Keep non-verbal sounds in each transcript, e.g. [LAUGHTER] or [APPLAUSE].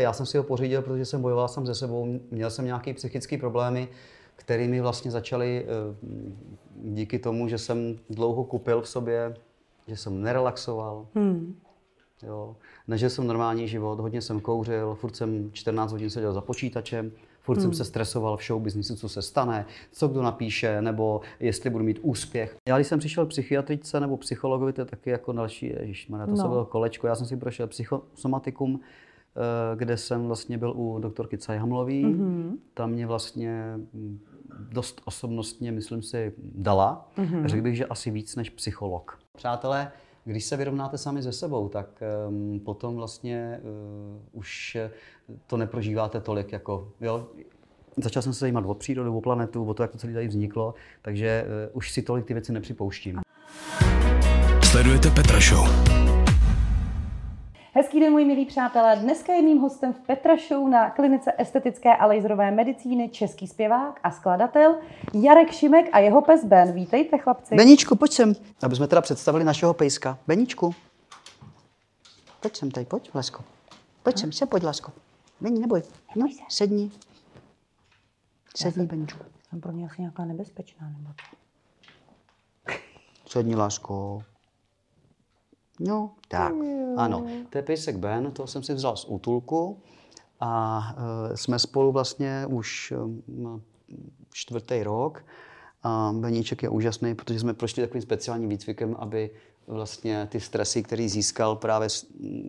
Já jsem si ho pořídil, protože jsem bojoval sám ze sebou. Měl jsem nějaké psychické problémy, které mi vlastně začaly eh, díky tomu, že jsem dlouho kupil v sobě, že jsem nerelaxoval. Hmm. Jo. Nežil jsem normální život, hodně jsem kouřil, furt jsem 14 hodin seděl za počítačem, furt hmm. jsem se stresoval v show businessu, co se stane, co kdo napíše, nebo jestli budu mít úspěch. Já když jsem přišel k psychiatrice nebo psychologovi, to je taky jako další, ježišmarja, to no. se bylo kolečko, já jsem si prošel psychosomatikum, kde jsem vlastně byl u doktorky Cajhamlový. Mm-hmm. Tam mě vlastně mm, dost osobnostně, myslím si, dala. Mm-hmm. Řekl bych, že asi víc než psycholog. Přátelé, když se vyrovnáte sami se sebou, tak um, potom vlastně uh, už to neprožíváte tolik jako, jo, začal jsem se zajímat o přírodu, o planetu, o to, jak to celé tady vzniklo, takže uh, už si tolik ty věci nepřipouštím. Sledujete Petra Show. Hezký den, moji milí přátelé. Dneska je mým hostem v Petra Show na klinice estetické a laserové medicíny český zpěvák a skladatel Jarek Šimek a jeho pes Ben. Vítejte, chlapci. Beníčku, pojď sem, aby jsme teda představili našeho pejska. Beníčku. Pojď sem tady, pojď, Lesko. Pojď sem, se pojď, Lesko. Bení, neboj. No, sedni. Sedni, Beníčku. Jsem pro mě asi nějaká nebezpečná, nebo Sedni, Lásko. No, tak, ano. To je pejsek Ben, to jsem si vzal z útulku a e, jsme spolu vlastně už e, čtvrtý rok. A Beníček je úžasný, protože jsme prošli takovým speciálním výcvikem, aby vlastně ty stresy, který získal právě,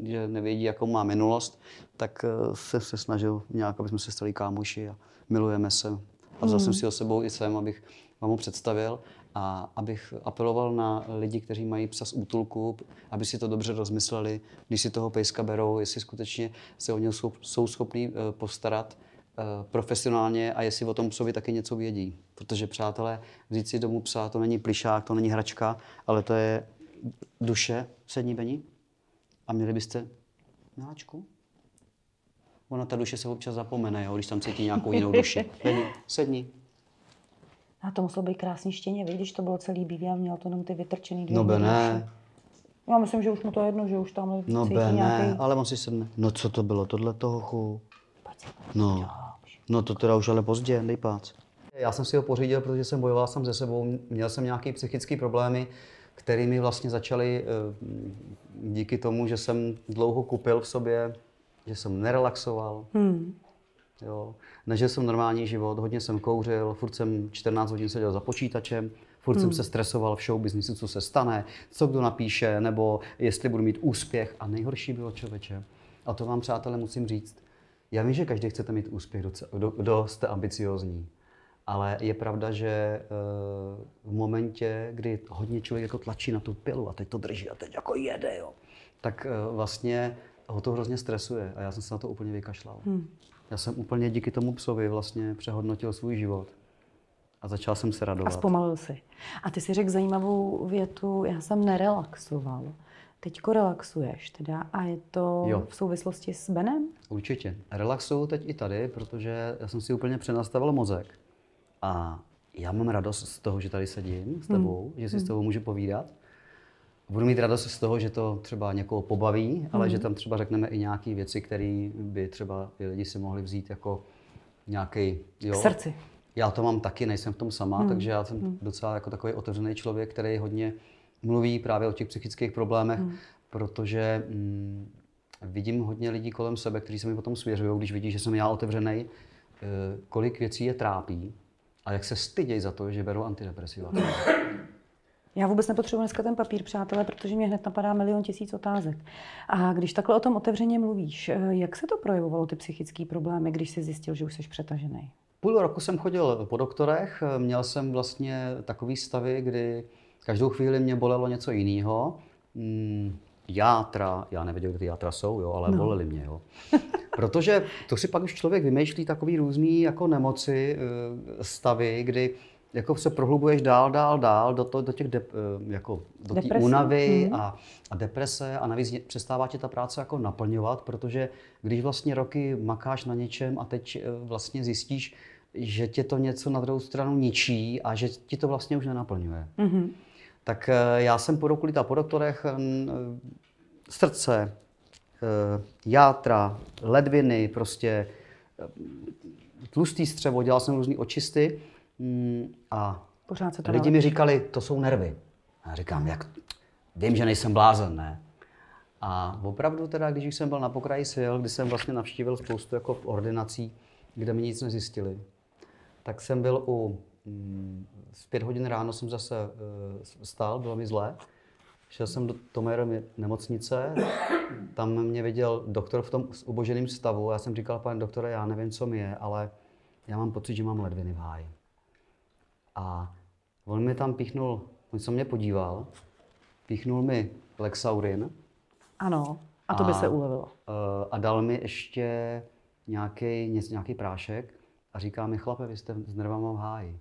že nevědí, jakou má minulost, tak e, se, se snažil nějak, aby jsme se stali kámoši a milujeme se. A vzal mm. jsem si ho sebou i sem, abych vám ho představil. A abych apeloval na lidi, kteří mají psa z útulku, aby si to dobře rozmysleli, když si toho pejska berou, jestli skutečně se o něj jsou schopní eh, postarat eh, profesionálně a jestli o tom psovi taky něco vědí. Protože, přátelé, vzít si domů psa, to není plišák, to není hračka, ale to je duše, sední Beni. A měli byste miláčku? Ona ta duše se občas zapomene, jo, když tam cítí nějakou jinou duši. Beni, sedni. A to muselo být krásný štěně, víš, když to bylo celý bílý a měl to jenom ty vytrčený dvě No be ne. Já myslím, že už mu to je jedno, že už tam No be ne, ale on si sedne. No co to bylo, tohle toho chu? No, no to teda už ale pozdě, dej pác. Já jsem si ho pořídil, protože jsem bojoval sám ze sebou. Měl jsem nějaké psychické problémy, které mi vlastně začaly eh, díky tomu, že jsem dlouho kupil v sobě, že jsem nerelaxoval. Hmm. Jo. Nežil jsem normální život, hodně jsem kouřil, furt jsem 14 hodin seděl za počítačem, furt hmm. jsem se stresoval v show businessu, co se stane, co kdo napíše, nebo jestli budu mít úspěch. A nejhorší bylo člověče. A to vám, přátelé, musím říct. Já vím, že každý chcete mít úspěch, kdo, kdo jste ambiciozní. Ale je pravda, že eh, v momentě, kdy hodně člověk jako tlačí na tu pilu a teď to drží a teď jako jede, jo, tak eh, vlastně ho to hrozně stresuje a já jsem se na to úplně vykašlal. Hmm. Já jsem úplně díky tomu psovi vlastně přehodnotil svůj život. A začal jsem se radovat. A zpomalil si. A ty si řekl zajímavou větu, já jsem nerelaxoval. Teďko relaxuješ teda a je to jo. v souvislosti s Benem? Určitě. Relaxuju teď i tady, protože já jsem si úplně přenastavil mozek. A já mám radost z toho, že tady sedím s tebou, hmm. že si hmm. s tebou můžu povídat. Budu mít radost z toho, že to třeba někoho pobaví, mm. ale že tam třeba řekneme i nějaké věci, které by třeba lidi si mohli vzít jako nějaký. Jo. K srdci. Já to mám taky, nejsem v tom sama, mm. takže já jsem mm. docela jako takový otevřený člověk, který hodně mluví právě o těch psychických problémech, mm. protože mm, vidím hodně lidí kolem sebe, kteří se mi potom svěřují, když vidí, že jsem já otevřený, eh, kolik věcí je trápí a jak se stydějí za to, že berou antidepresiva. [LAUGHS] Já vůbec nepotřebuji dneska ten papír, přátelé, protože mě hned napadá milion tisíc otázek. A když takhle o tom otevřeně mluvíš, eh, jak se to projevovalo, ty psychické problémy, když jsi zjistil, že už jsi přetažený? Půl roku jsem chodil po doktorech, měl jsem vlastně takový stavy, kdy každou chvíli mě bolelo něco jiného. Mm, játra, já nevěděl, kde ty játra jsou, jo, ale no. bolely mě. Jo. Protože to si pak už člověk vymýšlí takový různý jako nemoci, eh, stavy, kdy jako se prohlubuješ dál, dál, dál do, to, do těch de, eh, jako, do té únavy mm. a, a deprese a navíc přestává tě ta práce jako naplňovat, protože když vlastně roky makáš na něčem a teď eh, vlastně zjistíš, že tě to něco na druhou stranu ničí a že ti to vlastně už nenaplňuje. Mm-hmm. Tak eh, já jsem po roku po doktorech srdce, játra, ledviny, prostě tlustý střevo, dělal jsem různé očisty a Pořád se to lidi mi říkali, to jsou nervy. A já říkám, jak, vím, že nejsem blázen, ne? A opravdu teda, když jsem byl na pokraji sil, kdy jsem vlastně navštívil spoustu jako ordinací, kde mi nic nezjistili, tak jsem byl u, mm, v pět hodin ráno jsem zase uh, stál, bylo mi zlé. Šel jsem do Tomérovy nemocnice, tam mě viděl doktor v tom uboženém stavu. Já jsem říkal, pane doktore, já nevím, co mi je, ale já mám pocit, že mám ledviny v háji. A on mi tam píchnul, on se mě podíval, píchnul mi Lexaurin, Ano, a to by se ulevilo. Eh, a dal mi ještě nějaký, nějaký prášek a říká mi, chlape, vy jste s nervama v háji.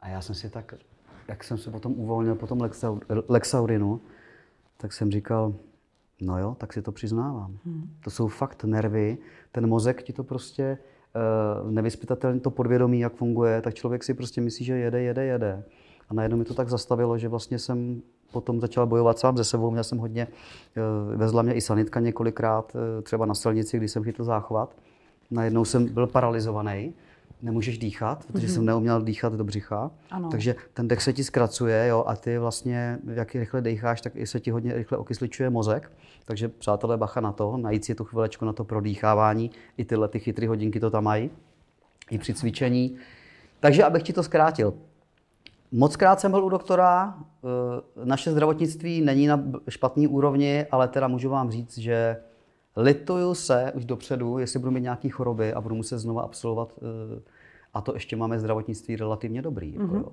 A já jsem si tak, jak jsem se potom uvolnil po tom Lexau, Lexaurinu, tak jsem říkal, no jo, tak si to přiznávám. Hmm. To jsou fakt nervy, ten mozek ti to prostě nevyspytatelně to podvědomí, jak funguje, tak člověk si prostě myslí, že jede, jede, jede. A najednou mi to tak zastavilo, že vlastně jsem potom začal bojovat sám ze sebou. Měl jsem hodně, uh, vezla mě i sanitka několikrát, uh, třeba na silnici, když jsem chytl záchvat. Najednou jsem byl paralizovaný, nemůžeš dýchat, protože mm-hmm. jsem neuměl dýchat do břicha. Ano. Takže ten dech se ti zkracuje jo, a ty vlastně, jak rychle dejcháš, tak i se ti hodně rychle okysličuje mozek. Takže přátelé, bacha na to, najít si tu chvilečku na to prodýchávání. I tyhle ty chytré hodinky to tam mají, i při cvičení. Takže abych ti to zkrátil. Moc krát jsem byl u doktora, eh, naše zdravotnictví není na špatné úrovni, ale teda můžu vám říct, že lituju se už dopředu, jestli budu mít nějaké choroby a budu muset znova absolvovat, eh, a to ještě máme zdravotnictví relativně dobrý. Jako, Mhm. jo.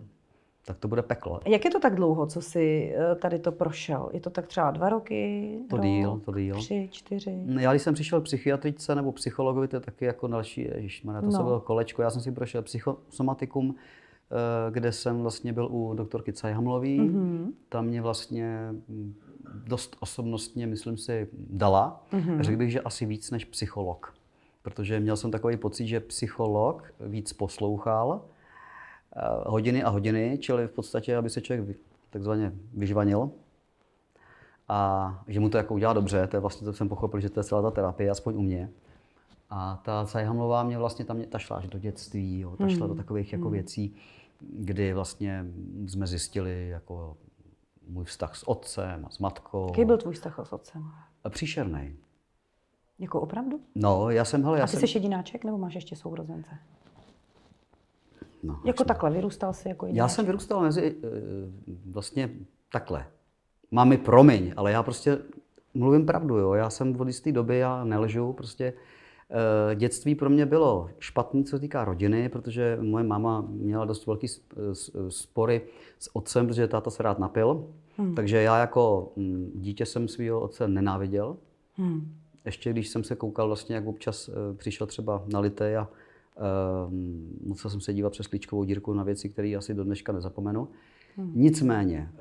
Tak to bude peklo. Jak je to tak dlouho, co si eh, tady to prošel? Je to tak třeba dva roky? To rok, díl, to díl. Tři, čtyři? Já když jsem přišel k psychiatričce nebo psychologovi, to je taky jako další, ježišmarja, to No. no. bylo kolečko. Já jsem si prošel psychosomatikum, eh, kde jsem vlastně byl u doktorky Cajhamlový. Mm-hmm. Tam mě vlastně dost osobnostně, myslím si, dala. Mm-hmm. Řekl bych, že asi víc než psycholog. Protože měl jsem takový pocit, že psycholog víc poslouchal eh, hodiny a hodiny, čili v podstatě, aby se člověk takzvaně vyžvanil, a že mu to jako udělá dobře, to je vlastně, to jsem pochopil, že to je celá ta terapie, aspoň u mě. A ta Cajhamlová mě vlastně tam, ta šla až do dětství, jo, ta šla do takových jako věcí, kdy vlastně jsme zjistili jako můj vztah s otcem a s matkou. Jaký byl tvůj vztah s otcem? Příšerný. Jako opravdu? No, já jsem, hele, já A ty jsem... jsi jedináček nebo máš ještě sourozence? No, Jako takhle, vyrůstal jsi jako Já jedináček? jsem vyrůstal mezi, eh, vlastně takhle. Mami, promiň, ale já prostě mluvím pravdu, jo. Já jsem od jisté doby, já nelžu, prostě dětství pro mě bylo špatný, co se týká rodiny, protože moje máma měla dost velký spory s otcem, protože táta se rád napil. Hmm. Takže já jako mm, dítě jsem svého otce nenáviděl. Hmm. Ještě když jsem se koukal vlastně, jak občas eh, přišel třeba na lité a um, musel jsem se dívat přes klíčkovou dírku na věci, které asi do dneška nezapomenu. Hmm. Nicméně,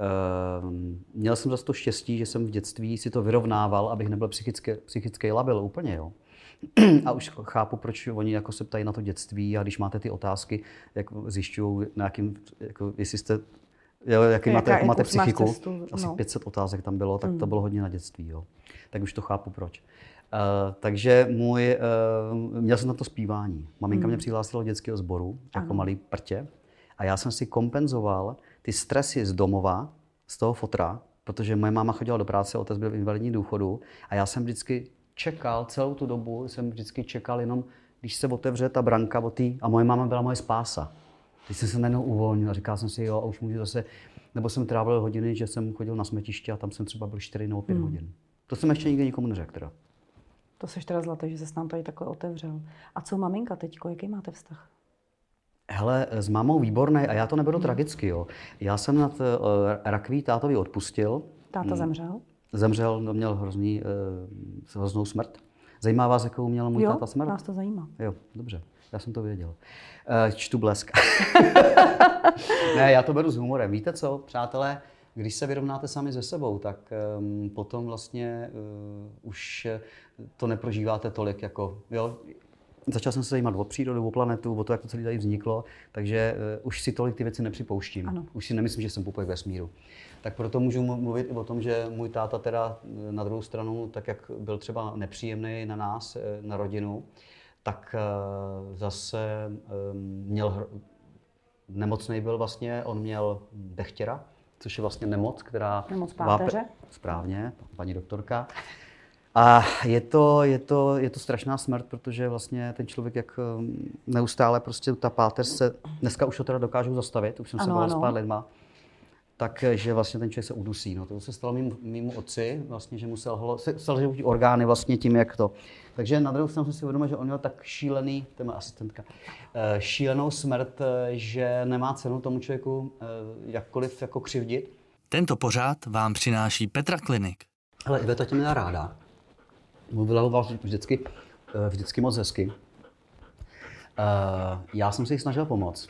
um, měl jsem zase to štěstí, že jsem v dětství si to vyrovnával, abych nebyl psychické, psychický labil úplně, jo. A už chápu, proč oni jako se ptají na to dětství a když máte ty otázky, jak zjišťují, na jakým, jako, jestli jste, jaký máte, jak máte jakou máš psychiku, cestu, asi no. 500 otázek tam bylo, tak to bylo hodně na dětství, jo. Tak už to chápu, proč. Uh, takže můj, uh, měl jsem na to zpívání. Maminka mě přihlásila do dětského sboru jako malý prtě a já jsem si kompenzoval ty stresy z domova, z toho fotra, protože moje máma chodila do práce, otec byl v invalidní důchodu a já jsem vždycky čekal, celou tu dobu jsem vždycky čekal jenom, když se otevře ta branka od tý, a moje máma byla moje spása. Teď jsem se najednou uvolnil a říkal jsem si, jo, a už můžu zase, nebo jsem trávil hodiny, že jsem chodil na smetiště a tam jsem třeba byl 4 nebo 5 hmm. hodin. To jsem ještě nikdy nikomu neřekl teda. To seš teda zlatý, že se nám tady takhle otevřel. A co maminka teďko, jaký máte vztah? Hele, s mámou výborný a já to neberu tragicky, jo. Já jsem nad uh, rakví tátovi odpustil. Táta zemřel? Zemřel, no, měl hrozný, uh, hroznou smrt. Zajímá vás, jakou měl můj jo, táta smrt? nás to zajímá. Jo, dobře, já jsem to věděl. Uh, čtu blesk. [LAUGHS] ne, já to beru s humorem. Víte co, přátelé, když se vyrovnáte sami se sebou, tak um, potom vlastně uh, už to neprožíváte tolik jako, jo, začal jsem se zajímat o přírodu, o planetu, o to, jak to celé tady vzniklo, takže uh, už si tolik ty věci nepřipouštím. Ano. Už si nemyslím, že jsem pupek vesmíru. Tak proto můžu mluvit i o tom, že můj táta teda na druhou stranu, tak jak byl třeba nepříjemný na nás, na rodinu, tak uh, zase um, měl nemocný byl vlastně, on měl dechtěra, což je vlastně nemoc, která... Nemoc páteře. Vápe, správně, paní doktorka. A je to, je, to, je to strašná smrt, protože vlastně ten člověk, jak um, neustále prostě ta páteř se, dneska už to teda dokážou zastavit, už jsem se bavil s pár lidma, takže vlastně ten člověk se udusí. No, to se stalo mým, mýmu otci, vlastně, že musel holo, se, selžou orgány vlastně tím, jak to. Takže na druhou stranu jsem si uvědomil, že on měl tak šílený, to je má asistentka, eh, šílenou smrt, eh, že nemá cenu tomu člověku eh, jakkoliv jako křivdit. Tento pořád vám přináší Petra Klinik. Ale Iveta tě měla ráda. Mluvila o vás vždycky, vždycky moc hezky. Já jsem si jí snažil pomoct.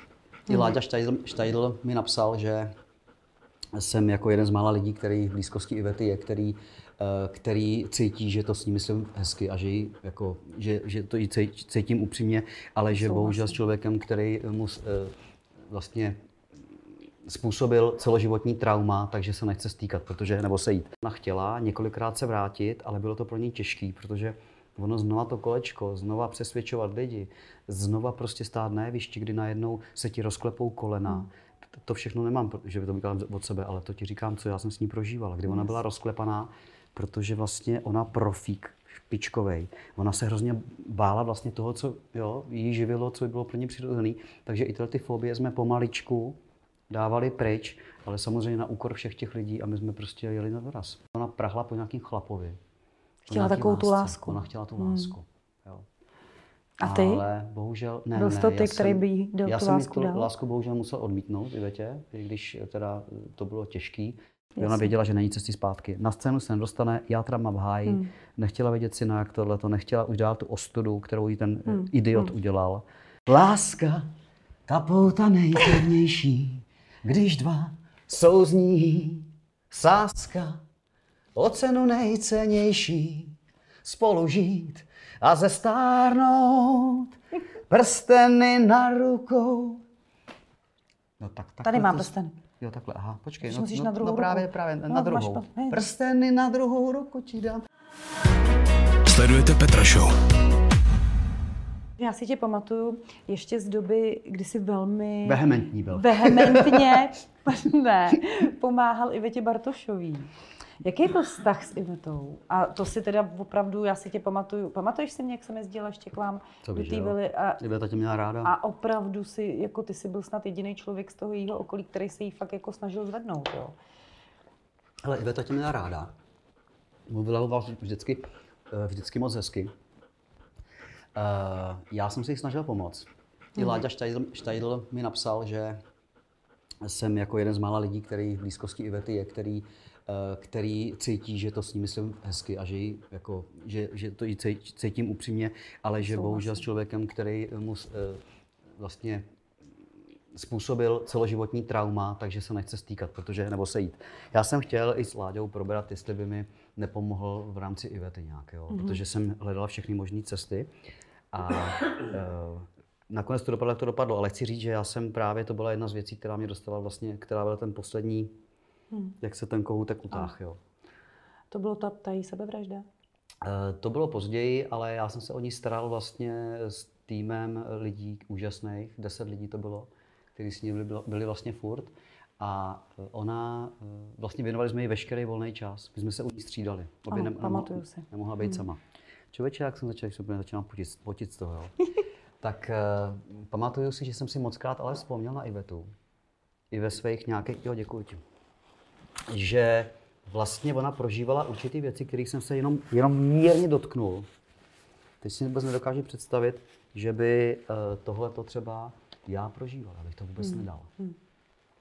I Láďa Štajdl, Štajdl mi napsal, že jsem jako jeden z mála lidí, který v blízkosti Ivety je, který, eh, který cítí, že to s ní myslím hezky a že, jí, jako, že, že to i cítím upřímně, ale že bohužel s člověkem, který mu eh, vlastně způsobil celoživotní trauma, takže se nechce stýkat, protože, nebo sejít. Ona chtěla několikrát se vrátit, ale bylo to pro ní těžké, protože ono znova to kolečko, znova přesvědčovat lidi, znova prostě stát na jevišti, kdy najednou se ti rozklepou kolena, hmm to všechno nemám, že by to říkám od sebe, ale to ti říkám, co já jsem s ní prožívala, kdy ona byla rozklepaná, protože vlastně ona profík, špičkovej. Ona se hrozně bála vlastně toho, co jo, jí živilo, co by bylo pro ně přirozené. Takže i tyhle ty fobie jsme pomaličku dávali pryč, ale samozřejmě na úkor všech těch lidí a my jsme prostě jeli na doraz. Ona prahla po nějakým chlapovi. Chtěla takovou tu lásku. Ona chtěla tu lásku. Hmm. A ty? Ale bohužel ne. Byl jsi to ty, který by jí dal já tu jsem lásku tu dal? lásku bohužel musel odmítnout, Ivetě, i když teda to bylo těžký. Jasně. Ona věděla, že není cesty zpátky. Na scénu se nedostane, já teda mám v háji, hmm. nechtěla vědět si na jak tohle, to nechtěla už dát tu ostudu, kterou jí ten hmm. idiot hmm. udělal. Láska, ta pouta nejpevnější, když dva souzní, sáska, o cenu nejcennější, spolu žít, a zestárnout prsteny na rukou. No tak, Tady má prsteny. Jo, takhle, aha, počkej. no, musíš no, na druhou no, právě, právě, no, na druhou. Máš, prsteny na druhou ruku ti dám. Sledujete Petra Show. Já si tě pamatuju ještě z doby, kdy jsi velmi... Vehementní byl. Vehementně, [LAUGHS] [LAUGHS] ne, pomáhal Ivetě Bartošový. Jaký byl vztah s Ivetou? A to si teda opravdu, já si tě pamatuju, pamatuješ si mě, jak jsem jezdila ještě k vám do té vily? A, Iveta tě měla ráda. A opravdu si, jako ty jsi byl snad jediný člověk z toho jejího okolí, který se jí fakt jako snažil zvednout, jo? Ale Iveta tě měla ráda. Mluvila o vás vždycky, eh, vždycky moc hezky. Uh, já jsem si jí snažil pomoct. I mhm. Láďa Štajdl, Štajdl mi napsal, že jsem jako jeden z mála lidí, který v blízkosti Ivety je, který Eh, který cítí, že to s ní myslím hezky a že, jí, jako, že, že to i cítím upřímně, ale že bohužel s člověkem, který mu eh, vlastně způsobil celoživotní trauma, takže se nechce stýkat, protože, nebo sejít. Já jsem chtěl i s Láďou probrat, jestli by mi nepomohl v rámci Ivety nějak, jo? Mm-hmm. protože jsem hledal všechny možné cesty a uh, nakonec to dopadlo, jak to dopadlo, ale chci říct, že já jsem právě, to byla jedna z věcí, která mě dostala vlastně, která byla ten poslední Hmm. Jak se ten kohoutek utáh, jo. To bylo ta, ta její sebevražda? Uh, to bylo později, ale já jsem se o ní staral vlastně s týmem lidí úžasných, deset lidí to bylo, kteří s ní byli, byli vlastně furt. A eh, ona, eh, vlastně věnovali jsme jí veškerý volný čas. My jsme se u ní střídali. Obě ne, nemohla, si. nemohla být hmm. sama. Člověče, jak jsem začal, když jsem začínal potit, potit z toho, jo. [LAUGHS] tak uh, pamatuju si, že jsem si moc krát ale vzpomněl na Ivetu. I ve svých nějakých, jo, děkuji ti že vlastně ona prožívala určité věci, kterých jsem se jenom, jenom mírně dotknul. Teď si vůbec nedokážu představit, že by uh, tohle to třeba já prožíval, abych to vůbec hmm. nedal. Hmm.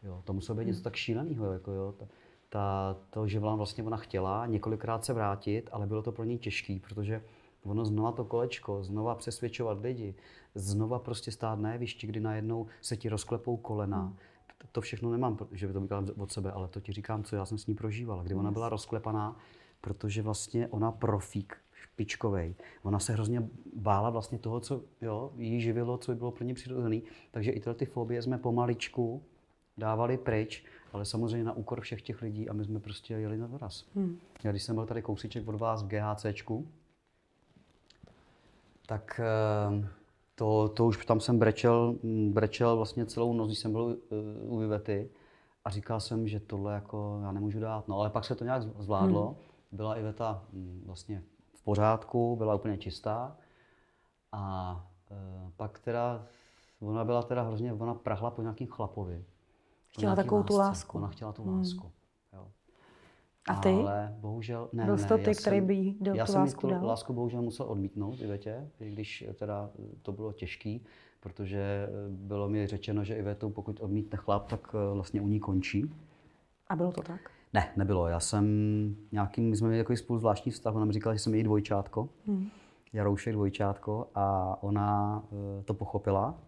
Jo, to muselo být hmm. něco tak šíleného. Jako jo, ta, ta, to, že vlastně ona chtěla několikrát se vrátit, ale bylo to pro ní těžké, protože ono znova to kolečko, znova přesvědčovat lidi, znova prostě stát na jevišti, kdy najednou se ti rozklepou kolena, hmm to všechno nemám, že by to říkám od sebe, ale to ti říkám, co já jsem s ní prožívala, kdy ona byla rozklepaná, protože vlastně ona profík, špičkovej. Ona se hrozně bála vlastně toho, co jo, jí živilo, co by bylo pro ně přirozené. Takže i tyhle ty fobie jsme pomaličku dávali pryč, ale samozřejmě na úkor všech těch lidí a my jsme prostě jeli na doraz. Hmm. Já když jsem byl tady kousíček od vás v GHCčku, tak eh, to, to už tam jsem brečel, brečel vlastně celou noc, když jsem byl u Vivety a říkal jsem, že tohle jako já nemůžu dát. No ale pak se to nějak zvládlo. Hmm. Byla Iveta hm, vlastně v pořádku, byla úplně čistá. A e, pak teda, ona byla teda hrozně, ona prahla po nějakým chlapovi. Chtěla takovou tu lásku. Ona chtěla tu hmm. lásku. Jo. A ty? Ale bohužel, ne, Byl ne, to ty, který by jí dal já tu jsem lásku dal? lásku bohužel musel odmítnout Ivetě, i když teda to bylo těžký, protože bylo mi řečeno, že Ivetu, pokud odmítne chlap, tak vlastně u ní končí. A bylo to tak? Ne, nebylo. Já jsem nějakým, my jsme měli takový spolu zvláštní vztah, ona mi říkala, že jsem její dvojčátko, hmm. Jaroušek dvojčátko a ona eh, to pochopila.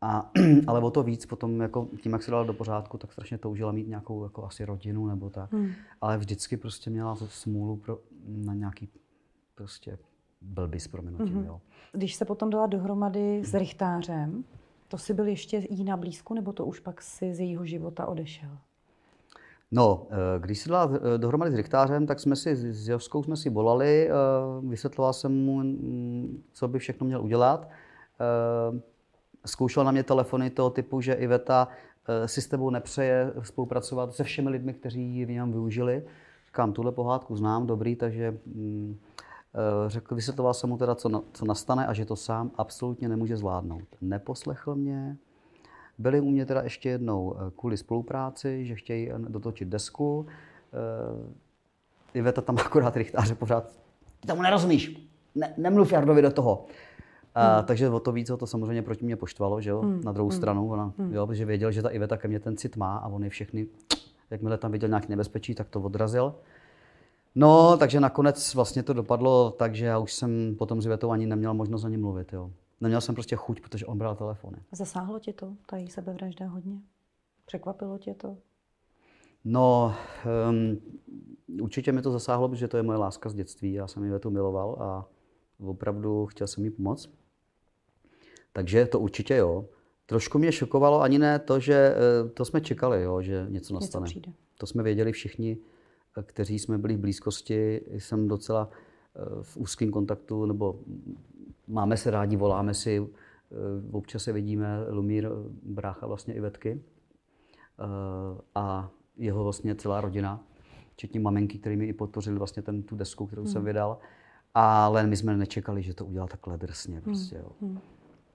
A, [CLEARS THROAT] ale o to víc potom, jako tím, jak se dala do pořádku, tak strašně toužila mít nějakou jako asi rodinu nebo tak. Hmm. Ale vždycky prostě měla smůlu pro, na nějaký prostě blby s prominutím, Mhm. jo. Když se potom dala dohromady s Richtářem, to si byl ještě jí na blízku, nebo to už pak si z jejího života odešel? No, eh, když se dala eh, dohromady s Richtářem, tak jsme si s Joskou jsme si volali, eh, vysvětloval jsem mu, mm, co by všechno měl udělat. Zkoušel na mě telefony toho typu, že Iveta si s tebou nepřeje spolupracovat se všemi lidmi, kteří ji v něm využili. Říkám, tuhle pohádku znám, dobrý, takže mm, řekl, vysvětloval jsem mu teda, co, co nastane a že to sám absolutně nemůže zvládnout. Neposlechl mě, byli u mě teda ještě jednou eh, kvůli spolupráci, že chtějí eh, dotočit desku. Eh, Iveta tam [LAUGHS] akorát rychtáře pořád, ty tomu nerozumíš, ne, nemluv Jardovi do toho. A, Takže o to víc ho to samozřejmě proti mě poštvalo, že jo? Na druhou stranu, ona, jo, protože věděl, že ta Iveta ke mně ten cit má a on je všechny, jakmile tam viděl nějaký nebezpečí, tak to odrazil. No, takže nakonec vlastně to dopadlo tak, že já už jsem potom s Ivetou ani neměl možnost ani mluvit, jo. Neměl jsem prostě chuť, protože on bral telefony. Zasáhlo tě to, ta její sebevražda hodně? Překvapilo tě to? No, um, určitě mi to zasáhlo, protože to je moje láska z dětství. Já jsem Ivetu miloval a opravdu chtěl jsem jí pomoct. Takže to určitě jo. Trošku mě šokovalo ani ne to, že eh, to jsme čekali, jo, že něco nastane. přijde. To jsme věděli všichni, eh, kteří jsme byli v blízkosti. Jsem docela eh, v úzkém kontaktu, nebo máme se rádi, voláme si, eh, občas se vidíme, Lumír, brácha vlastně Ivetky eh, a jeho vlastně celá rodina, včetně maminky, který mi i podpořili vlastně ten, tu desku, kterou jsem vydal. Ale my jsme nečekali, že to udělá takhle drsně. Prostě, jo.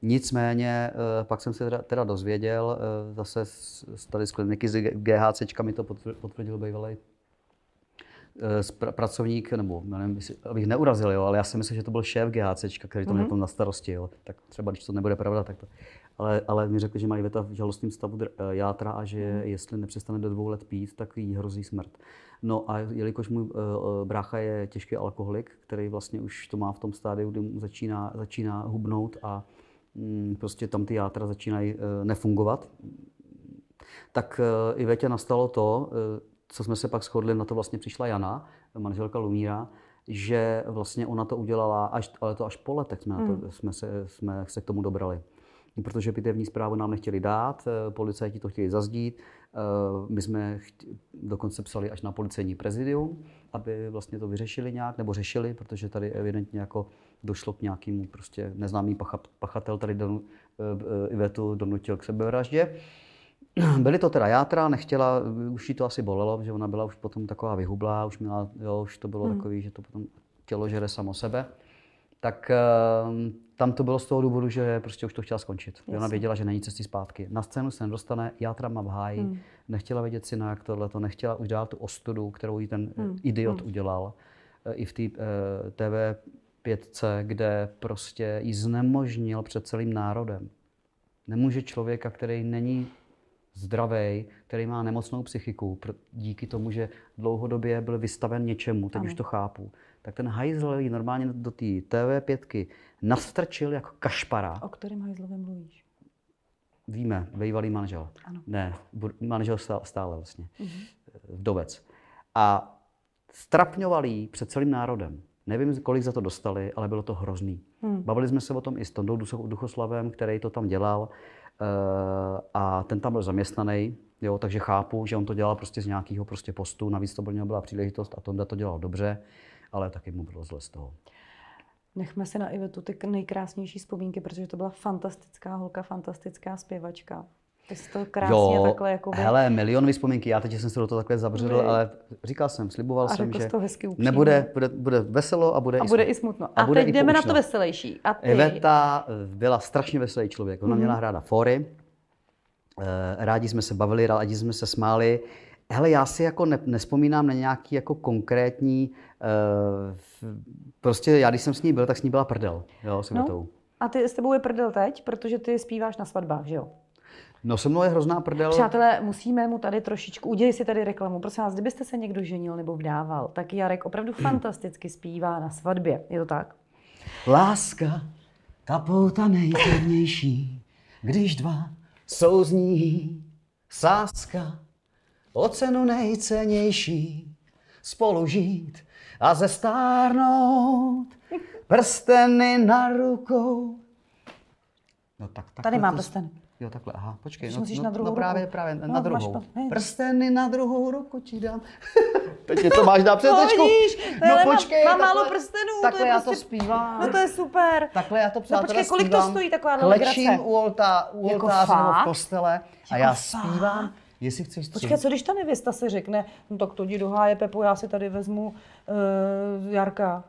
Nicméně, eh, pak jsem se teda, teda dozvěděl, zase z, tady z kliniky z GHC mi to potvr- potvrdil bývalý eh, spra- pracovník, nebo já nevím, abych neurazil, jo, ale já si myslím, že to byl šéf GHC, který to měl mm-hmm. na starosti. Jo. Tak třeba, když to nebude pravda, tak to. Ale, ale mi řekl, že má Iveta v žalostném stavu dr- eh, játra a že jestli nepřestane do dvou let pít, tak jí hrozí smrt. No a jelikož můj uh, brácha je těžký alkoholik, který vlastně už to má v tom stádiu, kdy mu začíná, začíná hubnout a mm, prostě tam ty játra začínají uh, nefungovat, tak uh, Ivetě nastalo to, uh, co jsme se pak shodli, na to vlastně přišla Jana, manželka Lumíra, že vlastně ona to udělala, až, ale to až po letech jsme, na to, jsme, se, jsme se k tomu dobrali. Protože pitevní zprávu nám nechtěli dát, eh, policajti to chtěli zazdít, eh, my jsme chtě, dokonce psali až na policejní prezidium, aby vlastně to vyřešili nějak, nebo řešili, protože tady evidentně jako došlo k nějakému prostě neznámý pachat, pachatel tady don, eh, Ivetu donutil k sebevraždě. [CLEARS THROAT] Byly to teda játra, nechtěla, už jí to asi bolelo, že ona byla už potom taková vyhublá, už měla, jo, už to bylo hmm. takový, že to potom tělo žere samo sebe. Tak uh, tam to bylo z toho důvodu, že prostě už to chtěla skončit. Jasně. Ona věděla, že není cesty zpátky. Na scénu se nedostane, játra má v háji, hmm. nechtěla vědět si jak tohle, to nechtěla už dát tu ostudu, kterou jí ten hmm. idiot hmm. udělal. Uh, I v té uh, TV 5, kde prostě ji znemožnil před celým národem. Nemůže člověka, který není zdravý, který má nemocnou psychiku, díky tomu, že dlouhodobě byl vystaven něčemu, teď Ano. už to chápu, tak ten hajzl ji normálně do té TV5 nastrčil jako kašpara. O kterém hajzlovi mluvíš? Víme, bývalý manžel. Ano. Ne, manžel stá- stále vlastně. Vdovec. A strapňoval jí před celým národem. Nevím, kolik za to dostali, ale bylo to hrozný. Hmm. Bavili jsme se o tom i s Tondou Ducho- Duchoslavem, který to tam dělal. Eh, A ten tam byl zaměstnaný, jo, takže chápu, že on to dělal prostě z nějakého prostě postu. Navíc to byl- byla příležitost a Tonda to dělal dobře, ale taky mu bylo zle z toho. Nechme si na Ivetu ty nejkrásnější vzpomínky, protože to byla fantastická holka, fantastická zpěvačka. Ty jsi to krásně takhle jako hele, milionové vzpomínky, já teď jsem se do toho takhle zabředl, Vy. ale říkal jsem, sliboval A jsem, že to hezky upřímně. nebude, bude, bude veselo a bude, a i bude smutno. i smutno. A A, bude teď jdeme na to poučno. veselější. A ty? Iveta eh, byla strašně veselý člověk. Ona měla ráda fory, eh, rádi jsme se bavili, rádi jsme se smáli. Hele, já si jako ne, nespomínám na nějaký jako konkrétní, v- prostě já když jsem s ní byl, tak s ní byla prdel, jo, s Ivetou. A ty s tebou je prdel teď, protože ty zpíváš na svatbách, že jo? No se mnou je hrozná prdel. Přátelé, musíme mu tady trošičku, udělej si tady reklamu. Prosím vás, kdybyste se někdo ženil nebo vdával, tak Jarek opravdu [CLEARS THROAT] fantasticky zpívá na svatbě. Je to tak? Láska, ta pouta nejpevnější, když dva souzní. Sáska, o cenu nejcennější, spolu žít a zestárnout, [LAUGHS] prsteny na rukou. No tak, takhle Tady mám to- prsten. Jo, takhle, aha, počkej. No, musíš no, na druhou no právě, ruku. právě, No, na máš druhou. pa- ne. Prsteny na druhou ruku ti dám. [LAUGHS] Teď to máš dát před No vidíš, ale mám- mám málo takhle- prstenů, to Takhle je já prostě- to zpívám. No to je super. Takhle já to No přátelé počkej, kolik to zpívám. stojí taková Klečím legrace? u, oltá, u Jako oltáře nebo v fakt? kostele a Jako já fakt? zpívám, jestli chceš střih. Počkej, co když ta nevěsta si řekne, no tak to jdi do háje, Pepo, já si tady vezmu uh, Jarka.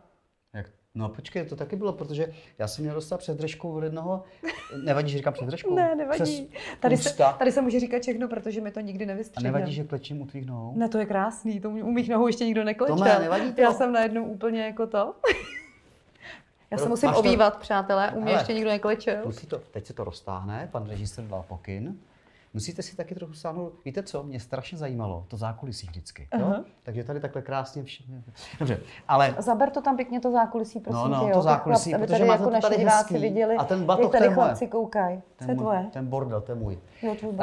No počkej, to taky bylo, protože já jsem měl dostat před držkou od jednoho, nevadí, že říkám před držkou? [LAUGHS] Ne, nevadí. Přes Tady se, ústa. tady se může říkat všechno, protože mi to nikdy A nevystřihne. nevadí, že klečím u tvých nohou? Ne, to je krásný, to u mých nohou ještě nikdo neklečel. Tome, nevadí to? Já jsem najednou úplně jako to. Já se musím máš to- obývat, přátelé, u mě Hele. ještě nikdo neklečel. Musí to, teď se to roztáhne, pan režisér dal pokyn. Musíte si taky trochu sáhnout. Víte co, mě strašně zajímalo, to zákulisí vždycky. Jo? Aha. Takže tady takhle krásně vše... Dobře, ale Zaber to tam pěkně to zákulisí, prosím No, no, tě, jo. to zákulisí, aby protože máte jako to tady hezký. viděli, A ten to tady chlapci koukají. Co je ten, můj, tvoje? ten bordel, to je můj. Jo, tvůj. Uh,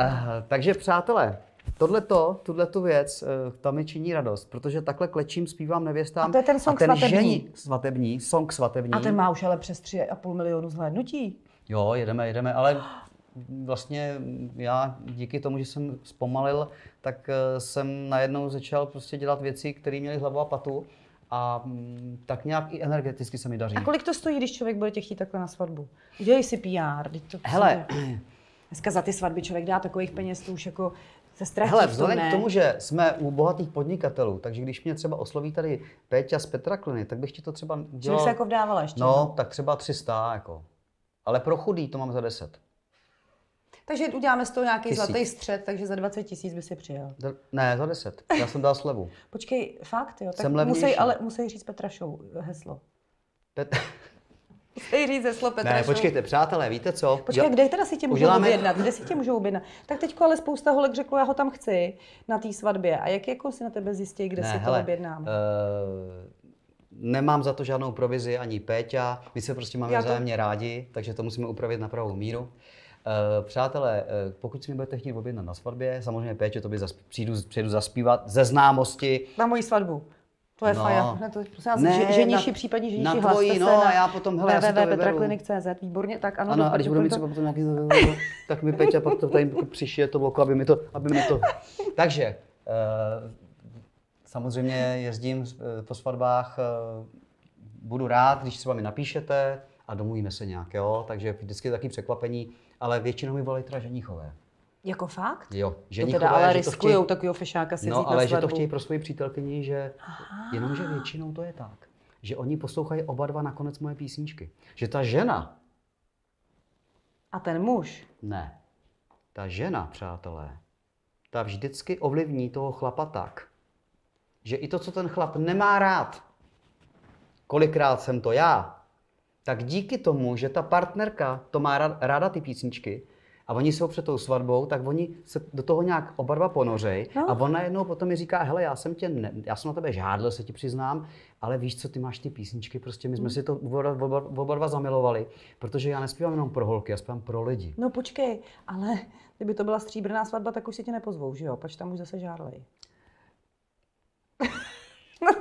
takže přátelé, tohleto, tuhletu věc, uh, ta mi činí radost, protože takhle klečím, zpívám nevěstám. A to je ten song a ten svatební. Žení, svatební, song svatební. A ten má už ale přes 3,5 milionu zhlédnutí. Jo, jedeme, jedeme, ale [GASPS] vlastně já díky tomu, že jsem zpomalil, tak eh, jsem najednou začal prostě dělat věci, které měly hlavu a patu a mm, tak nějak i energeticky se mi daří. A kolik to stojí, když člověk bude tě chtít takhle na svatbu? Dělej si PR. To Hele, [CLEARS THROAT] Dneska za ty svatby člověk dá takových peněz, to už jako se ztratí Hele, vzhledem k tomu, že jsme u bohatých podnikatelů, takže když mě třeba osloví tady Péťa z Petra Kliny, tak bych ti to třeba dělal... se jako vdávala ještě. No, tak třeba 300, jako. Ale pro chudý to mám za 10. Takže uděláme z toho nějaký Tisíc. zlatý střed, takže za 20 tisíc by si přijel. Za- Ne, za 10. Já jsem dal slevu. Počkej, fakt jo? Tak Jsem levnější. musí, ale musí říct Petra Show heslo. Pet... [LAUGHS] Musí říct heslo Petra Ne, Show. počkejte, přátelé, víte co? Počkej, kde teda si tě můžou Uděláme- objednat? Kde si tě můžou objednat? Tak teďko ale spousta holek řeklo, já ho tam chci na té svatbě. A jak jako si na tebe zjistí, kde ne, si to hele, objednám? eh, nemám za to žádnou provizi ani Péťa, my se prostě máme to- vzájemně rádi, takže to musíme upravit na pravou míru. Eh, přátelé, eh, pokud si mi budete chtít objednat na svatbě, samozřejmě Péťo, to by zasp- přijdu, přijdu zaspívat ze známosti, Na moji svatbu. To je No. no. faja. Ne, to, prosím vás, Ne, že, ženiši, na- případně ženiši, na hlaste tvojí, se no, na a já potom, hele, já si to vyberu. www.petraklinik.cz, výborně, tak ano. Ano, a když budu mít třeba potom nějaký, [LAUGHS] tak mi Peťa pak to tady přišije to oko, aby mi to, aby mi to. Takže, eh, samozřejmě jezdím po svatbách, budu rád, když třeba mi napíšete a domluvíme se nějak, jo, takže vždycky je taky překvapení, ale většinou mi volají teda ženichové. Jako fakt? Jo, To ženichové, teda ale to riskujou chtějí, takového fešáka si no, na ale že to chtějí pro svoji přítelkyni, že jenomže většinou to je tak, že oni poslouchají oba dva nakonec moje písničky. Že ta žena A ten muž? Ne. Ta žena, přátelé, ta vždycky ovlivní toho chlapa tak, že i to, co ten chlap nemá rád, kolikrát jsem to já, tak díky tomu, že ta partnerka to má rád- ráda ty písničky, a oni jsou před tou svatbou, tak oni se do toho nějak oba dva ponořej No. a on najednou potom mi říká, hele, já jsem tě, ne, já jsem na tebe žádl, se ti přiznám, ale víš co, ty máš ty písničky, prostě my jsme si to oba, oba, oba dva zamilovali, protože já nespívám jenom pro holky, já zpívám pro lidi. No počkej, ale kdyby to byla stříbrná svatba, tak už si tě nepozvou, že jo? Pač tam už zase žádlej.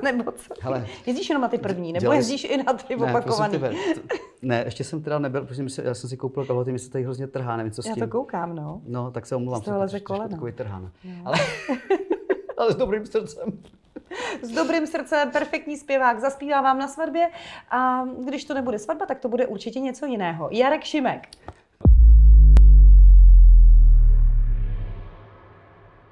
Nebo co? Hele, jezdíš jenom na ty první, nebo dělali- jezdíš i na ty ne, opakovaný? tebe, t- [LAUGHS] ne, ještě jsem teda nebyl, protože se, já jsem si koupil kalhoty, mi se tady hrozně trhá, nevím, co s Já tím. to koukám, no. No, tak se omluvám. Jsem leze trošku. Takový trhán. Ale, [LAUGHS] ale s dobrým srdcem. S dobrým srdcem, perfektní zpěvák, zaspívá vám na svatbě a když to nebude svatba, tak to bude určitě něco jiného. Jarek Šimek.